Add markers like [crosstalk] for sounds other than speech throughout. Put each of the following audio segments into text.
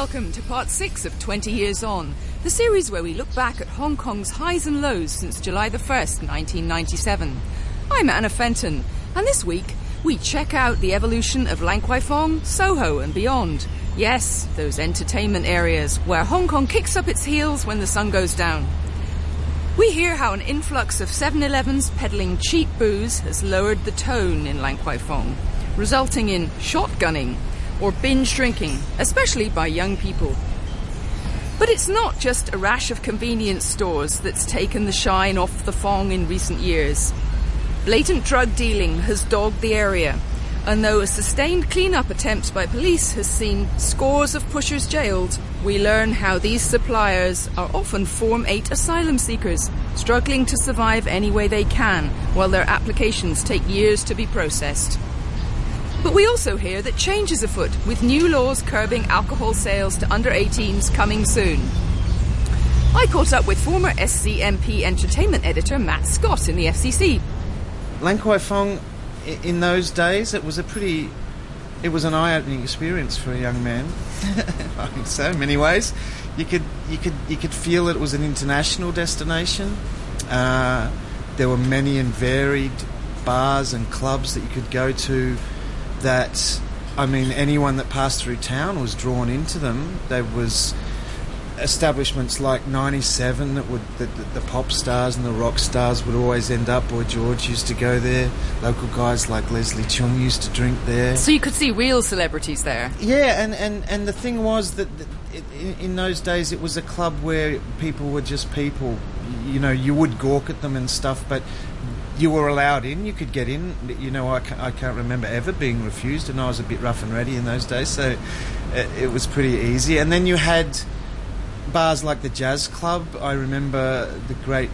welcome to part six of 20 Years On, the series where we look back at Hong Kong's highs and lows since July the 1st, 1997. I'm Anna Fenton, and this week we check out the evolution of Lan Kwai Fong, Soho, and beyond. Yes, those entertainment areas where Hong Kong kicks up its heels when the sun goes down. We hear how an influx of 7 Elevens peddling cheap booze has lowered the tone in Lan Kwai Fong, resulting in shotgunning or binge drinking, especially by young people. But it's not just a rash of convenience stores that's taken the shine off the Fong in recent years. Blatant drug dealing has dogged the area, and though a sustained clean-up attempt by police has seen scores of pushers jailed, we learn how these suppliers are often Form 8 asylum seekers, struggling to survive any way they can, while their applications take years to be processed. But we also hear that change is afoot, with new laws curbing alcohol sales to under 18s coming soon. I caught up with former SCMP entertainment editor Matt Scott in the FCC. Lan Kwai Fong, in those days, it was a pretty, it was an eye-opening experience for a young man. [laughs] I think so, in many ways. You could, you could, you could feel it was an international destination. Uh, there were many and varied bars and clubs that you could go to. That, I mean, anyone that passed through town was drawn into them. There was establishments like 97 that would the, the, the pop stars and the rock stars would always end up Boy George used to go there. Local guys like Leslie Cheung used to drink there. So you could see real celebrities there. yeah and, and, and the thing was that that it, in, in those days it was a club where people were just people. You know you would gawk at them and stuff but you were allowed in. You could get in. You know I, ca- I can't remember ever being refused and I was a bit rough and ready in those days so it, it was pretty easy. And then you had bars like the Jazz Club. I remember the great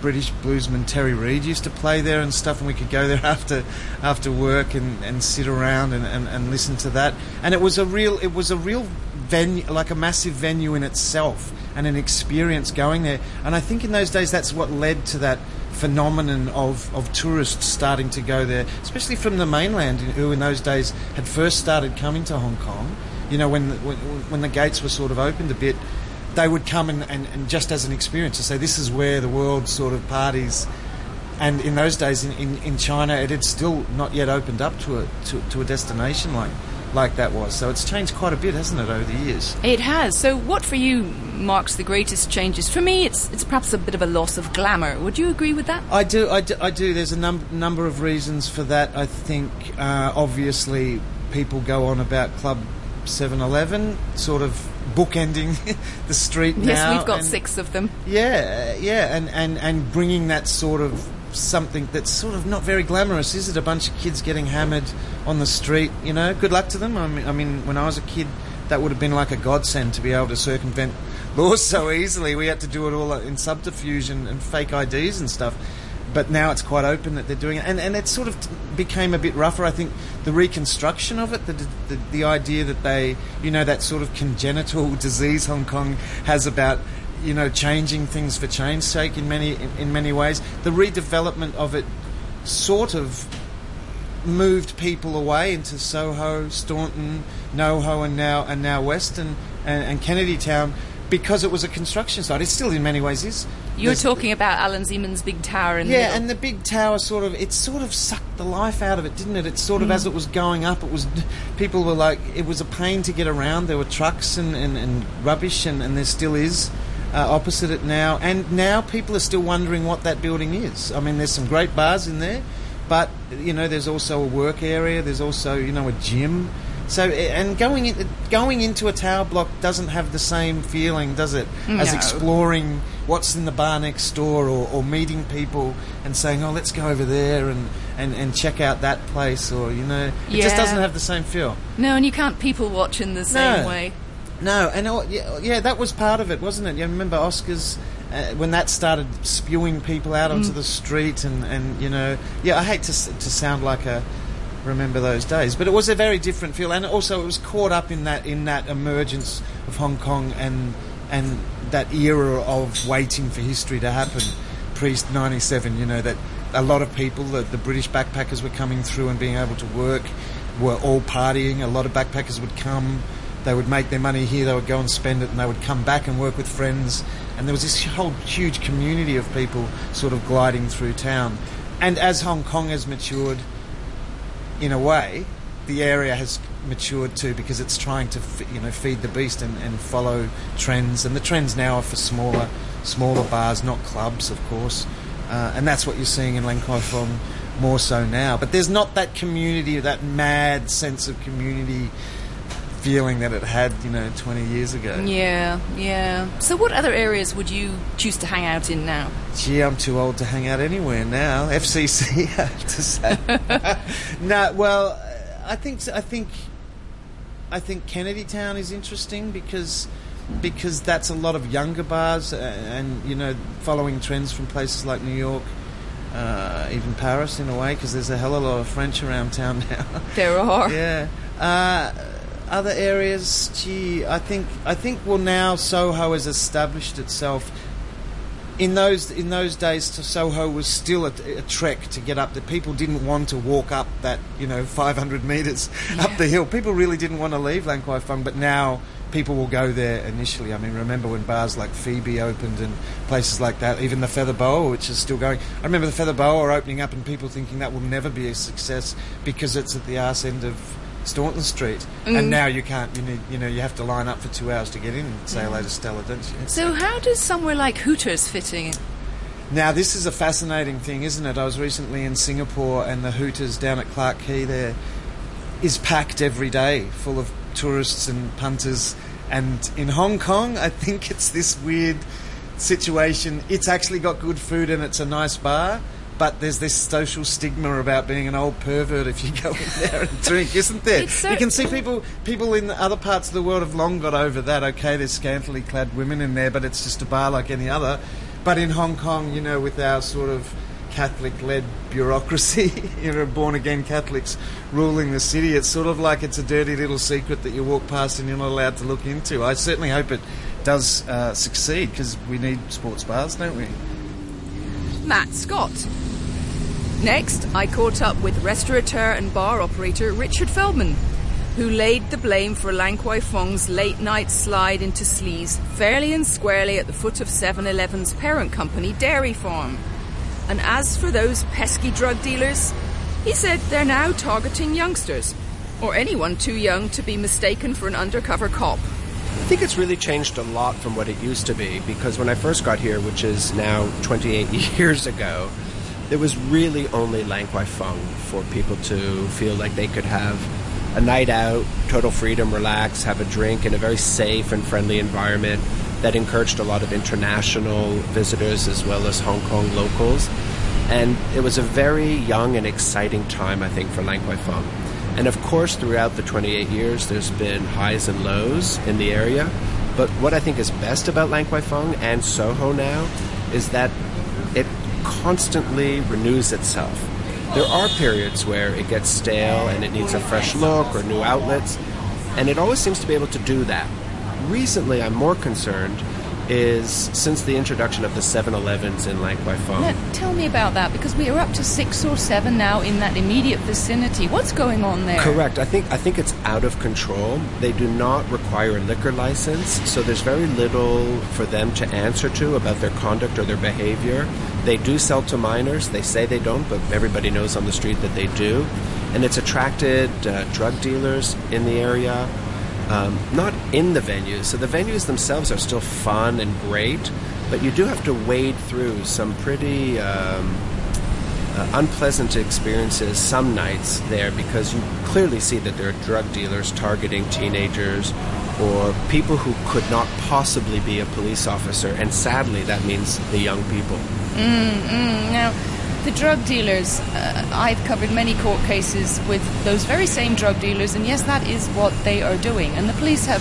British bluesman Terry Reid used to play there and stuff, and we could go there [laughs] after after work and, and sit around and, and, and listen to that. And it was a real it was a real venue, like a massive venue in itself, and an experience going there. And I think in those days that's what led to that phenomenon of, of tourists starting to go there, especially from the mainland, who in those days had first started coming to Hong Kong. You know, when when, when the gates were sort of opened a bit, they would come and, and, and just as an experience to say this is where the world sort of parties. And in those days in, in, in China, it had still not yet opened up to a to, to a destination like like that was. So it's changed quite a bit, hasn't it, over the years? It has. So what for you marks the greatest changes? For me, it's it's perhaps a bit of a loss of glamour. Would you agree with that? I do, I do, I do. There's a num- number of reasons for that. I think, uh, obviously, people go on about Club 7-Eleven, sort of bookending [laughs] the street now. yes, we've got and- six of them. Yeah, yeah, and, and, and bringing that sort of something that's sort of not very glamorous, is it? A bunch of kids getting hammered on the street, you know? Good luck to them. I mean, I mean, when I was a kid, that would have been like a godsend to be able to circumvent [laughs] laws so easily. We had to do it all in subterfuge and, and fake IDs and stuff. But now it's quite open that they're doing it, and and it sort of became a bit rougher. I think the reconstruction of it, the, the the idea that they, you know, that sort of congenital [laughs] disease Hong Kong has about you know, changing things for change's sake in many in, in many ways. The redevelopment of it sort of moved people away into Soho, Staunton, NoHo, and now and now Western and, and Kennedy Town because it was a construction site. It still, in many ways, is. You're talking about Alan Zeman's big tower in the yeah, middle. and the big tower sort of it sort of sucked the life out of it, didn't it? It sort Mm. of as it was going up, it was people were like it was a pain to get around. There were trucks and, and, and rubbish, and, and there still is uh, opposite it now. And now people are still wondering what that building is. I mean, there's some great bars in there, but you know, there's also a work area. There's also you know a gym. So and going in, going into a tower block doesn't have the same feeling, does it? As exploring what's in the bar next door, or, or meeting people and saying, "Oh, let's go over there and, and, and check out that place," or you know, it just doesn't have the same feel. no, and you can't people watch in the same No. way. No, and oh, yeah, yeah, that was part of it, wasn't it? You remember Oscars uh, when that started spewing people out onto Mm. the street, and, and you know, yeah, I hate to to sound like a remember those days, but it was a very different feel, and also it was caught up in that in that emergence of Hong Kong and and that era of waiting for history to happen, pre '97. You know that a lot of people, the, the British backpackers, were coming through and being able to work, were all partying. A lot of backpackers would come. They would make their money here, they would go and spend it, and they would come back and work with friends. And there was this whole huge community of people sort of gliding through town. And as Hong Kong has matured, in a way, the area has matured too because it's trying to you know feed the beast and, and follow trends. And the trends now are for smaller smaller bars, not clubs, of course. Uh, and that's what you're seeing in Lan Kwai more so now. But there's not that community, that mad sense of community feeling that it had, you know, 20 years ago. Yeah, yeah. So, what other areas would you choose to hang out in now? Gee, I'm too old to hang out anywhere now. [laughs] FCC, I have to say. [laughs] no, well, I think I think I think Kennedy Town is interesting because because that's a lot of younger bars and you know following trends from places like New York. Uh, even Paris, in a way, because there's a hell of a lot of French around town now. There are. [laughs] Yeah. Uh, other areas, gee, I think I think well now Soho has established itself. In those in those days, Soho was still a, a trek to get up. That people didn't want to walk up that you know 500 [laughs] meters up the hill. People really didn't want to leave Lan Kwai Fong, but now people will go there initially. I mean, remember when bars like Phoebe opened and places like that, even the Feather Boa, which is still going. I remember the Feather Boa opening up and people thinking that will never be a success because it's at the arse end of Staunton Street, and mm. now you can't. You need, you know, you have to line up for two hours to get in and say hello to mm. Stella, don't you? So, how does somewhere like Hooters fit in? Now, this is a fascinating thing, isn't it? I was recently in Singapore, and the Hooters down at Clarke Quay there is packed every day, full of tourists and punters. And in Hong Kong, I think it's this weird situation. It's actually got good food and it's a nice bar, but there's this social stigma about being an old pervert if you go in there and drink, isn't there? So- you can see people people in other parts of the world have long got over that. Okay, there's scantily clad women in there, but it's just a bar like any other. But in Hong Kong, you know, with our sort of Catholic-led bureaucracy, [laughs] you know, born-again Catholics ruling the city, it's sort of like it's a dirty little secret that you walk past and you're not allowed to look into. I certainly hope it does uh, succeed because we need sports bars, don't we? Matt Scott. Next, I caught up with restaurateur and bar operator Richard Feldman, who laid the blame for Lan Kwai Fong's late night slide into sleaze fairly and squarely at the foot of 7 Eleven's parent company, Dairy Farm. And as for those pesky drug dealers, he said they're now targeting youngsters, or anyone too young to be mistaken for an undercover cop. I think it's really changed a lot from what it used to be because when I first got here, which is now 28 [laughs] years ago, there was really only Lan Kwai Fong for people to feel like they could have a night out, total freedom, relax, have a drink in a very safe and friendly environment that encouraged a lot of international visitors as well as Hong Kong locals. And it was a very young and exciting time, I think, for Lan Kwai Fong. And of course, throughout the 28 years, there's been highs and lows in the area. But what I think is best about Lan Kwai Fong and Soho now is that it constantly renews itself. There are periods where it gets stale and it needs a fresh look or new outlets, and it always seems to be able to do that. Recently, I'm more concerned is since the introduction of the 7-Elevens in Lan Kwai Fong. Now, tell me about that because we are up to six or seven now in that immediate vicinity. What's going on there? Correct. I think I think it's out of control. They do not require a liquor license, so there's very little for them to answer to about their conduct or their behavior. They do sell to minors. They say they don't, but everybody knows on the street that they do. And it's attracted uh, drug dealers in the area. Um, not in the venues. So the venues themselves are still fun and great, but you do have to wade through some pretty um, uh, unpleasant experiences some nights there because you clearly see that there are drug dealers targeting teenagers or people who could not possibly be a police officer, and sadly, that means the young people. Mm, now, the drug dealers, uh, I've covered many court cases with those very same drug dealers, and yes, that is what they are doing. And the police have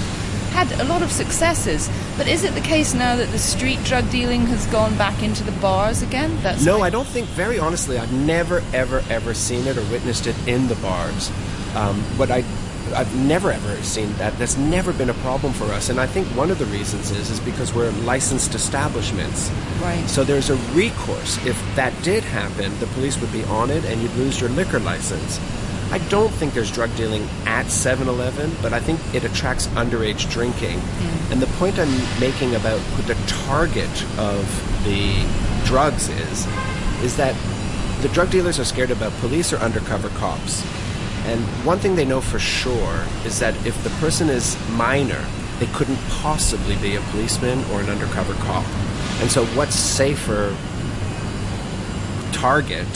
had a lot of successes. But is it the case now that the street drug dealing has gone back into the bars again? That's No, I don't think, very honestly, I've never, ever, ever seen it or witnessed it in the bars. Um, what I I've never ever seen that. That's never been a problem for us. And I think one of the reasons is is because we're licensed establishments. Right. So there's a recourse. If that did happen, the police would be on it and you'd lose your liquor license. I don't think there's drug dealing at 7 Eleven, but I think it attracts underage drinking. And the point I'm making about the target of the drugs is, is that the drug dealers are scared about police or undercover cops. And one thing they know for sure is that if the person is minor, they couldn't possibly be a policeman or an undercover cop. And so, what's safer target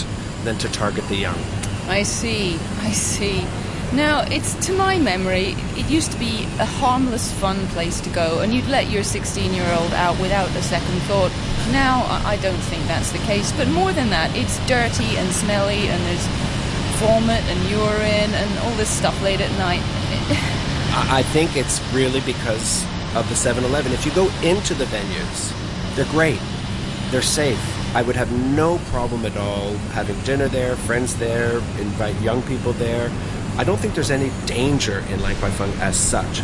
than to target the young? I see, I see. Now, it's to my memory, it used to be a harmless, fun place to go, and you'd let your 16 year old out without a second thought. Now, I I don't think that's the case, but more than that, it's dirty and smelly, and there's vomit and urine and all this stuff late at night. I think it's really because of the 7 Eleven. If you go into the venues, they're great, they're safe. I would have no problem at all having dinner there, friends there, invite young people there. I don't think there's any danger in Lang Kwai Fung as such.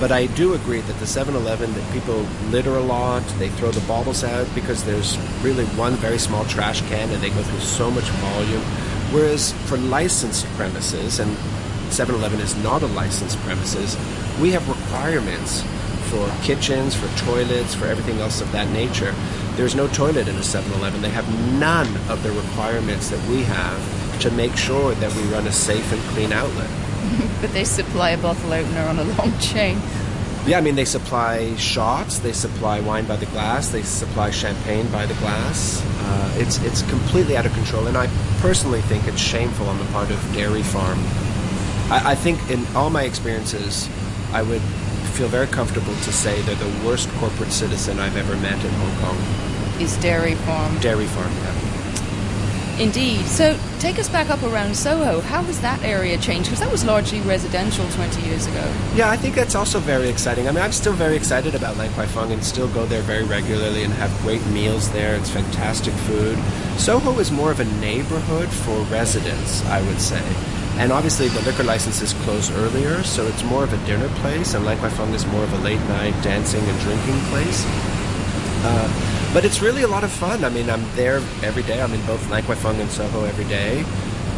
But I do agree that the 7 Eleven, that people litter a lot, they throw the bottles out because there's really one very small trash can and they go through so much volume. Whereas for licensed premises, and 7 Eleven is not a licensed premises, we have requirements for kitchens, for toilets, for everything else of that nature. There's no toilet in a 7 Eleven. They have none of the requirements that we have to make sure that we run a safe and clean outlet. [laughs] but they supply a bottle opener on a long chain. Yeah, I mean, they supply shots, they supply wine by the glass, they supply champagne by the glass. Uh, it's, it's completely out of control, and I personally think it's shameful on the part of Dairy Farm. I, I think in all my experiences, I would feel very comfortable to say they're the worst corporate citizen I've ever met in Hong Kong. Is Dairy Farm. Dairy Farm, yeah. Indeed. So take us back up around Soho. How has that area changed? Because that was largely residential 20 years ago. Yeah, I think that's also very exciting. I mean, I'm still very excited about Lang Kwai Fung and still go there very regularly and have great meals there. It's fantastic food. Soho is more of a neighborhood for residents, I would say. And obviously, the liquor licenses close earlier, so it's more of a dinner place, and Lang Kwai Fung is more of a late night dancing and drinking place. Uh, but it's really a lot of fun. I mean, I'm there every day. I'm in both Lang Kwai Fung and Soho every day.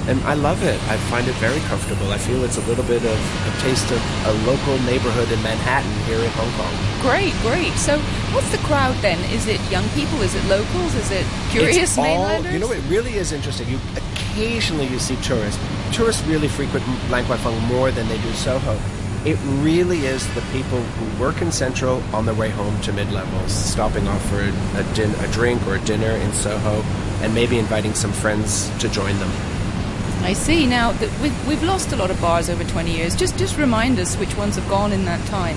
And I love it. I find it very comfortable. I feel it's a little bit of a taste of a local neighborhood in Manhattan here in Hong Kong. Great, great. So what's the crowd then? Is it young people? Is it locals? Is it curious It's all- mainlanders? You know, it really is interesting. You occasionally you see tourists. Tourists really frequent Lang Kwai Fung more than they do Soho. It really is the people who work in Central on their way home to mid-levels, stopping off for a, a, din- a drink or a dinner in Soho, and maybe inviting some friends to join them. I see. Now, th- we've, we've lost a lot of bars over 20 years. Just, just remind us which ones have gone in that time.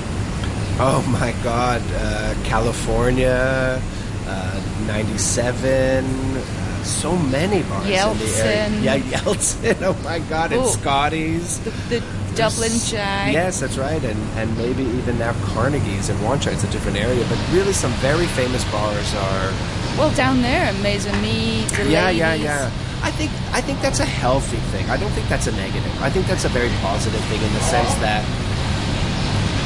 Oh my God, uh, California, uh, 97, uh, so many bars in the area. Yeltsin. Yeah, Yeltsin, [laughs] oh my God, and Oh. Scotty's. The, the Dublin Jack. Yes, that's right, and, and maybe even now Carnegie's in Wanchai. It's a different area, but really some very famous bars are. Well, down there, Maison Me, Yeah, yeah, yeah. I think I think that's a healthy thing. I don't think that's a negative. I think that's a very positive thing in the sense that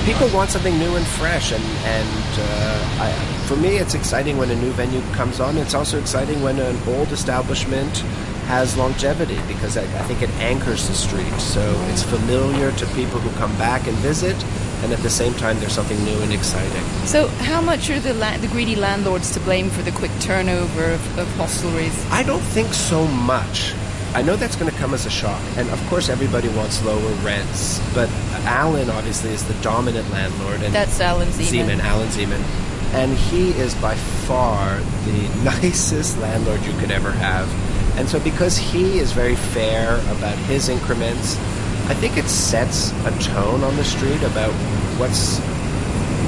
people want something new and fresh, and and uh, I, for me, it's exciting when a new venue comes on. It's also exciting when an old establishment has longevity because I, I think it anchors the street. So it's familiar to people who come back and visit, and at the same time, there's something new and exciting. So, how much are the, la- the greedy landlords to blame for the quick turnover of, of hostelries? I don't think so much. I know that's going to come as a shock, and of course, everybody wants lower rents. But Alan obviously is the dominant landlord, and That's Alan Zeman. Alan Zeman, and he is by far the [laughs] nicest landlord you could ever have. And so, because he is very fair about his increments, I think it sets a tone on the street about what's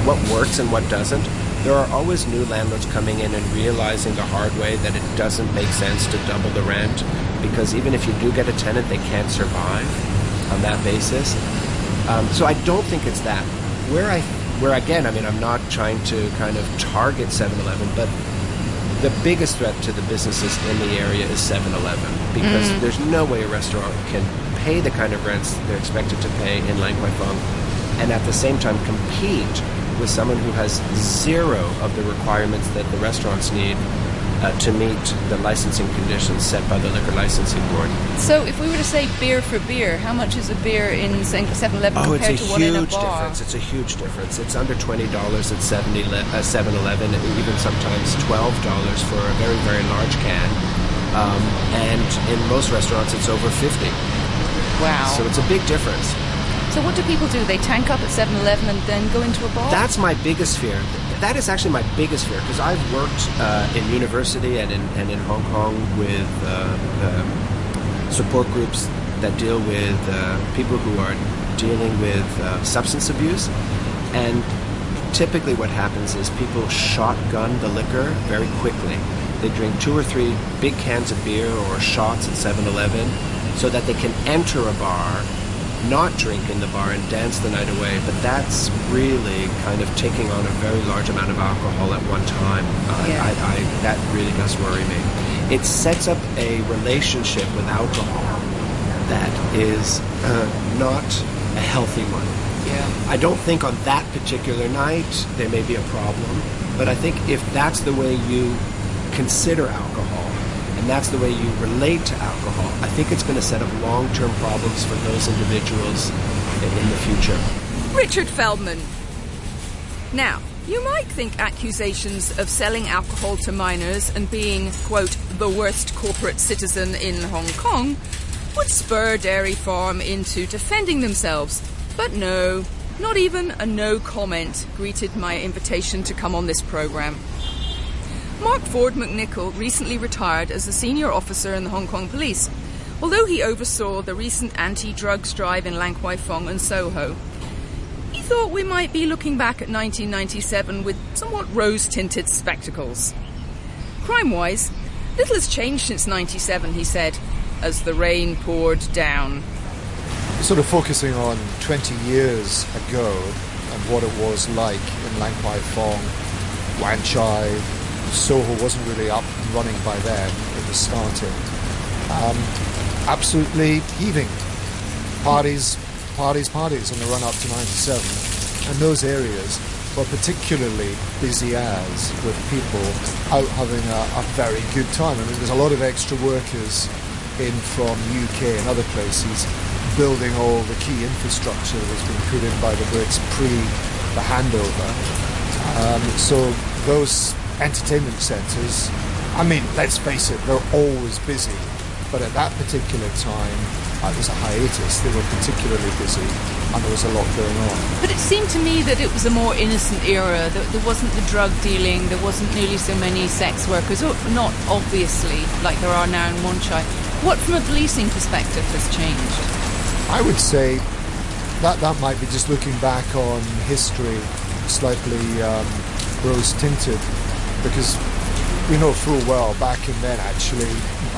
what works and what doesn't. There are always new landlords coming in and realizing the hard way that it doesn't make sense to double the rent because even if you do get a tenant, they can't survive on that basis. Um, so I don't think it's that. Where I, where again, I mean, I'm not trying to kind of target 7-Eleven, but the biggest threat to the businesses in the area is 7-Eleven because mm. there's no way a restaurant can pay the kind of rents they're expected to pay in Lan Kwai Fong, and at the same time compete with someone who has zero of the requirements that the restaurants need uh, to meet the licensing conditions set by the liquor licensing board. So, if we were to say beer for beer, how much is a beer in 7 Eleven Oh, compared a to one in a huge bar? difference. It's a huge difference. It's under twenty dollars at 7 Eleven, and even sometimes twelve dollars for a very very large can. Um, and in most restaurants, it's over fifty. Wow. So it's a big difference. So, what do people do? They tank up at 7 Eleven and then go into a bar? That's my biggest fear. That is actually my biggest fear because I've worked uh, in university and in, and in Hong Kong with uh, um, support groups that deal with uh, people who are dealing with uh, substance abuse. And typically, what happens is people shotgun the liquor very quickly. They drink two or three big cans of beer or shots at 7 Eleven so that they can enter a bar not drink in the bar and dance the night away, but that's really kind of taking on a very large amount of alcohol at one time. Uh, Yeah. I, I, that really does worry me. It sets up a relationship with alcohol that is uh, not a healthy one. yeah. I don't think on that particular night there may be a problem, but I think if that's the way you consider alcohol and that's the way you relate to alcohol, I think it's going to set up long term problems for those individuals in the future. Richard Feldman. Now, you might think accusations of selling alcohol to minors and being, quote, the worst corporate citizen in Hong Kong would spur Dairy Farm into defending themselves. But no, not even a no comment greeted my invitation to come on this program. Mark Ford McNichol recently retired as a senior officer in the Hong Kong police, although he oversaw the recent anti drugs drive in Lan Kwai Fong and Soho. He thought we might be looking back at 1997 with somewhat rose tinted spectacles. Crime wise, little has changed since 97, he said, as the rain poured down. sort of focusing on 20 years ago and what it was like in Lan Kwai Fong, Wan Chai, Soho wasn't really up and running by then. It was starting. Um, absolutely heaving. Parties, parties, parties on the run up to 97. And those areas were particularly busy as with people out having a, a very good time. I mean, there's a lot of extra workers in from UK and other places building all the key infrastructure that was being put in by the Brits pre the handover. Um, so those entertainment centres, I mean, let's face it, they're always busy. But at that particular time, it was a hiatus. They were particularly busy, and there was a lot going on. But it seemed to me that it was a more innocent era. That there wasn't the drug dealing, there wasn't nearly so many sex workers, or not obviously like there are now in Wanchai. What, from a policing perspective, has changed? I would say that that might be just looking back on history, slightly um, rose tinted, because we know full well back in then, actually,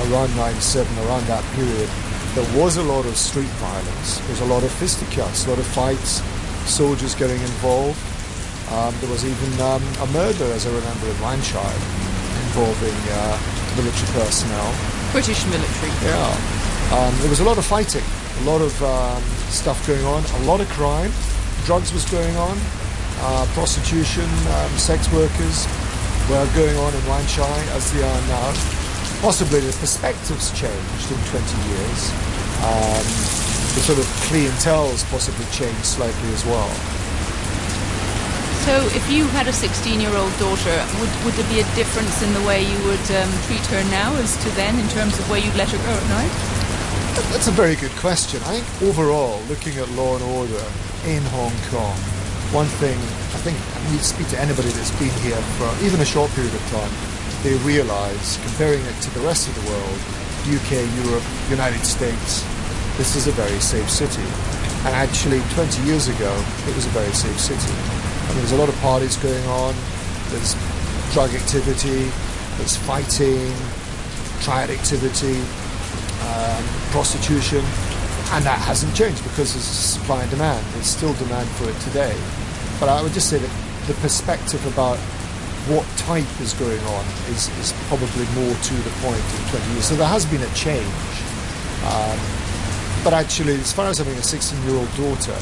around 97, around that period, there was a lot of street violence. There was a lot of fisticuffs, a lot of fights, soldiers getting involved. Um, there was even um, a murder, as I remember, in Lancashire, involving uh, military personnel. British military. Yeah. Um, there was a lot of fighting, a lot of um, stuff going on, a lot of crime. Drugs was going on, uh, prostitution, um, sex workers were going on in Wanchai as they are now. Possibly the perspectives changed in 20 years. Um, the sort of clientele's possibly changed slightly as well. So, if you had a 16 year old daughter, would, would there be a difference in the way you would um, treat her now as to then in terms of where you'd let her go at night? That's a very good question. I think overall, looking at law and order in Hong Kong, one thing I think you speak to anybody that's been here for even a short period of time, they realise, comparing it to the rest of the world, UK, Europe, United States, this is a very safe city. And actually, 20 years ago, it was a very safe city. I mean, there's a lot of parties going on, there's drug activity, there's fighting, triad activity, um, prostitution, and that hasn't changed because there's supply and demand. There's still demand for it today. But I would just say that the perspective about what type is going on is, is probably more to the point in 20 years. So there has been a change. Um, but actually, as far as having a 16 year old daughter,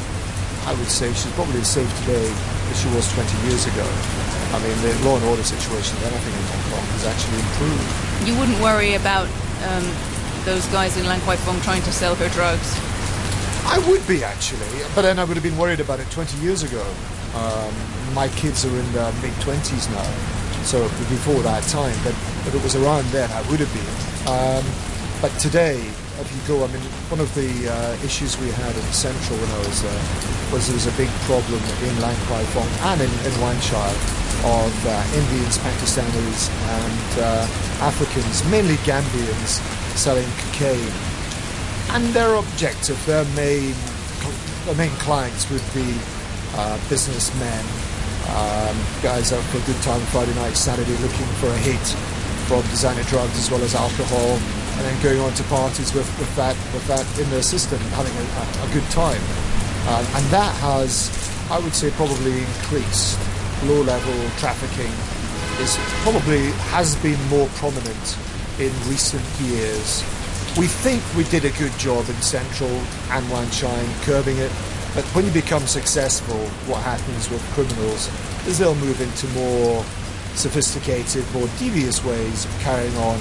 I would say she's probably as safe today as she was 20 years ago. I mean, the law and order situation, if anything, in Hong Kong has actually improved. You wouldn't worry about um, those guys in Lan Kwai Fong trying to sell her drugs. I would be actually, but then I would have been worried about it 20 years ago. Um, my kids are in their mid 20s now, so before that time. But if it was around then, I would have been. Um, but today, you go, I mean, one of the uh, issues we had in Central when I was there was there was a big problem in Lan Kwai Fong and in, in Wan Chai of uh, Indians, Pakistanis, and uh, Africans, mainly Gambians, selling cocaine. And their objective, their main, their main clients would be uh, businessmen, um, guys out for a good time Friday night, Saturday, looking for a hit from designer drugs as well as alcohol, and then going on to parties with, with that with that in their system, having a, a, good time, um, and that has, I would say, probably increased. Low-level trafficking is probably has been more prominent in recent years we think we did a good job in Central and Wan curbing it, but when you become successful, what happens with criminals is they'll move into more sophisticated, more devious ways of carrying on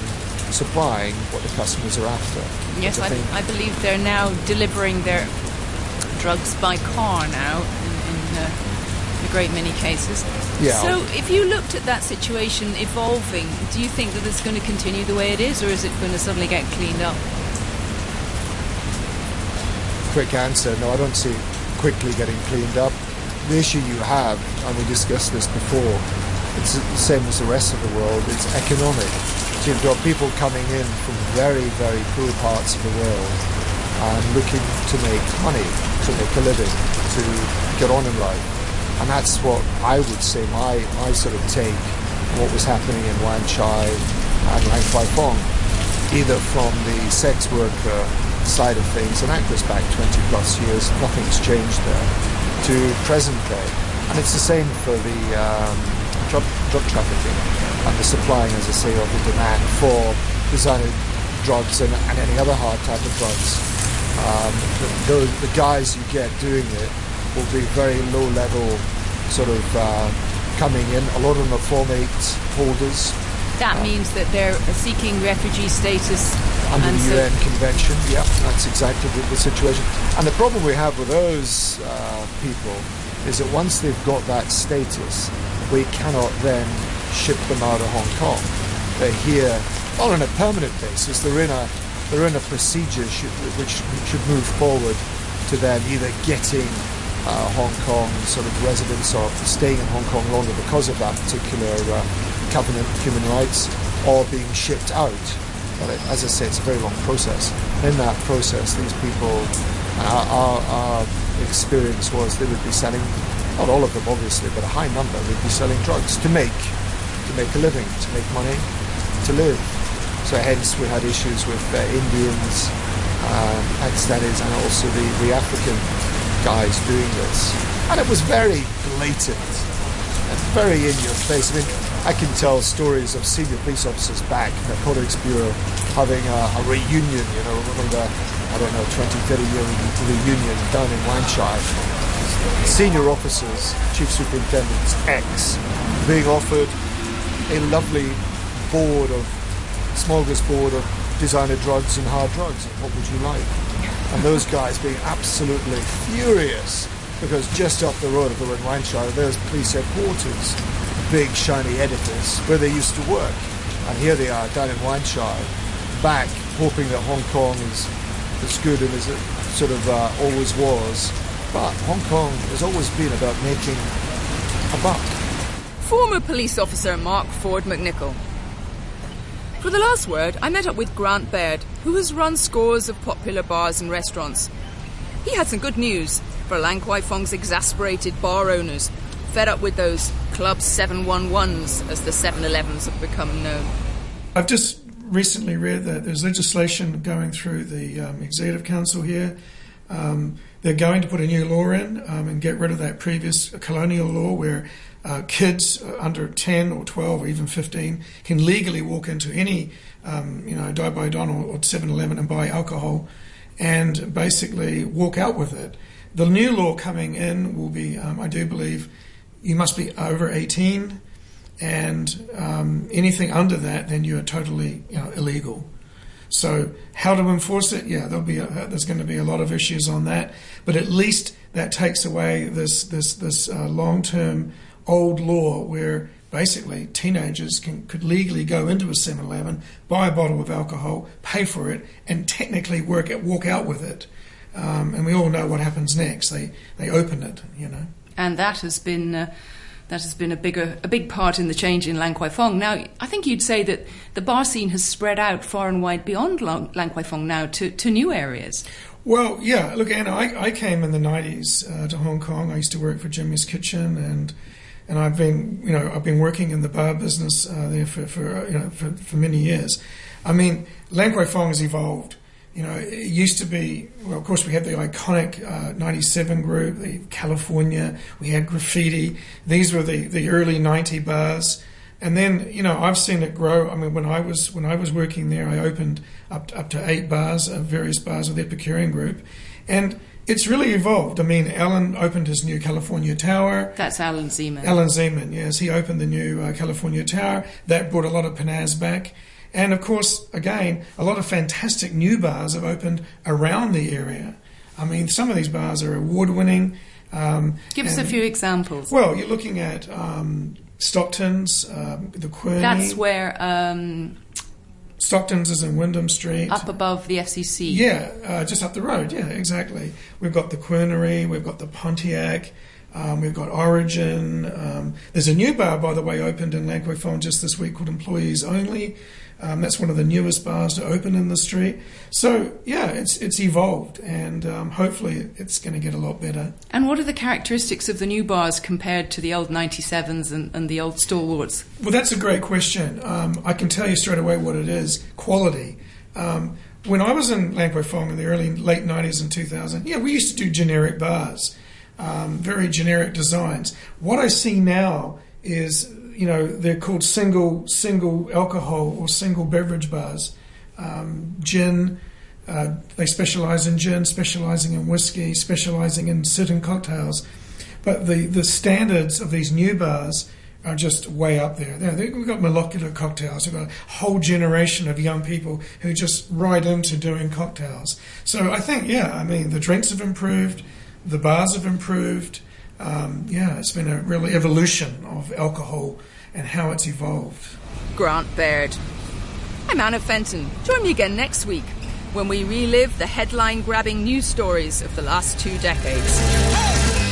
supplying what the customers are after. Yes, Which I, I believe they're now delivering their drugs by car now in, in uh, a great many cases. Yeah. So, if you looked at that situation evolving, do you think that it's going to continue the way it is, or is it going to suddenly get cleaned up? quick answer. No, I don't see it quickly getting cleaned up. The issue you have, and we discussed this before, it's the same as the rest of the world, it's economic. You've got people coming in from very, very poor parts of the world and looking to make money, to make a living, to get on in life. And that's what I would say my, my sort of take what was happening in Wan Chai and Lan Kwai Fong either from the sex worker side of things, and that goes back 20 plus years, nothing's changed there, to present day. And it's the same for the um, drug, drug trafficking and the supplying, as I say, of the demand for designer drugs and, and any other hard type of drugs. Um, the, the, the guys you get doing it will be very low level, sort of uh, coming in. A lot of them are Form 8 holders, That means that they're seeking refugee status. under and the so- UN Convention. Yeah, that's exactly the, the situation. And the problem we have with those uh, people is that once they've got that status, we cannot then ship them out of Hong Kong. They're here, not on a permanent basis. They're in a they're in a procedure should, which should move forward to them either getting uh, Hong Kong sort of residents or staying in Hong Kong longer because of that particular uh, covenant of human rights, or being shipped out. But it, as I say, it's a very long process. In that process, these people, our, our, our experience was they would be selling, not all of them obviously, but a high number would be selling drugs to make, to make a living, to make money, to live. So hence we had issues with uh, Indians, um, Pakistanis, and also the, the African guys doing this. And it was very blatant and very in your face. I mean, I can tell stories of senior police officers back in the Narcotics Bureau having a, a reunion, you know, one of the, I don't know, 20, 30 year reunion done in Chai. Senior officers, chief superintendents, ex, being offered a lovely board of, smorgasbord of designer drugs and hard drugs. What would you like? And those guys being absolutely furious because just up the road of the Chai, there's police headquarters, big shiny edifice where they used to work. And here they are down in Chai, back hoping that Hong Kong is as good and as it sort of uh, always was. But Hong Kong has always been about making a buck. Former police officer Mark Ford McNichol. For the last word, I met up with Grant Baird, who has run scores of popular bars and restaurants. He had some good news for Lan Kwai Fong's exasperated bar owners, fed up with those Club 711s, as the 7 Elevens have become known. I've just recently read that there's legislation going through the um, Executive Council here. Um, they're going to put a new law in um, and get rid of that previous colonial law where uh, kids under 10 or 12 or even 15 can legally walk into any, um, you know, Dai Pai Dong or, or 7-Eleven and buy alcohol and basically walk out with it. The new law coming in will be, um, I do believe, you must be over 18, and um, anything under that, then you are totally you know, illegal. So, how to enforce it? Yeah, there'll be a, there's going to be a lot of issues on that, but at least that takes away this this this uh, long term old law where basically teenagers can could legally go into a 7-Eleven, buy a bottle of alcohol, pay for it, and technically work it, walk out with it. Um, and we all know what happens next. They they open it, you know. And that has been. Uh, that has been a bigger, a big part in the change in Lan Kwai Fong. Now, I think you'd say that the bar scene has spread out far and wide beyond Lang, Lan Kwai Fong now to, to new areas. Well, yeah. Look, Anna, I, I came in the '90s uh, to Hong Kong. I used to work for Jimmy's Kitchen, and and I've been, you know, I've been working in the bar business uh, there for, for uh, you know for, for many years. I mean, Lan Kwai Fong has evolved. You know, it used to be, well, of course, we had the iconic uh, 97 group, the California, we had graffiti. These were the, the early 90 bars. And then, you know, I've seen it grow. I mean, when I was when I was working there, I opened up up to eight bars, uh, various bars with the Epicurean group, and it's really evolved. I mean, Alan opened his new California Tower. That's Alan Zeman. Alan Zeman, yes, he opened the new uh, California Tower. That brought a lot of Panaz back. And of course, again, a lot of fantastic new bars have opened around the area. I mean, some of these bars are award winning. Um, Give us a few examples. Well, you're looking at um, Stockton's, um, the Quinary. That's where um, Stockton's is in Wyndham Street. up above the FCC. Yeah, uh, just up the road. Yeah, exactly. We've got the Quinary, we've got the Pontiac, um, we've got Origin. Um, there's a new bar, by the way, opened in Lan Kwai Fong just this week called Employees Only. Um, that's one of the newest bars to open in the street. So yeah, it's it's evolved, and um, hopefully it's going to get a lot better. And what are the characteristics of the new bars compared to the old 97s and, and the old stalwarts? Well, that's a great question. Um, I can tell you straight away what it is quality. Um, when I was in Lan Kwai Fong in the early, late 90s and 2000, yeah, we used to do generic bars, um, very generic designs. What I see now is, you know, they're called single, single alcohol or single beverage bars. Um, gin, uh, they specialize in gin, specializing in whiskey, specializing in certain cocktails. But the, the standards of these new bars are just way up there. Now, they- We've got molecular cocktails. We've got a whole generation of young people who just ride into doing cocktails. So I think, yeah, I mean, the drinks have improved, the bars have improved. Um, yeah, it's been a real evolution of alcohol and how it's evolved. Grant Baird. I'm Anna Fenton. Join me again next week when we relive the headline grabbing news stories of the last two decades.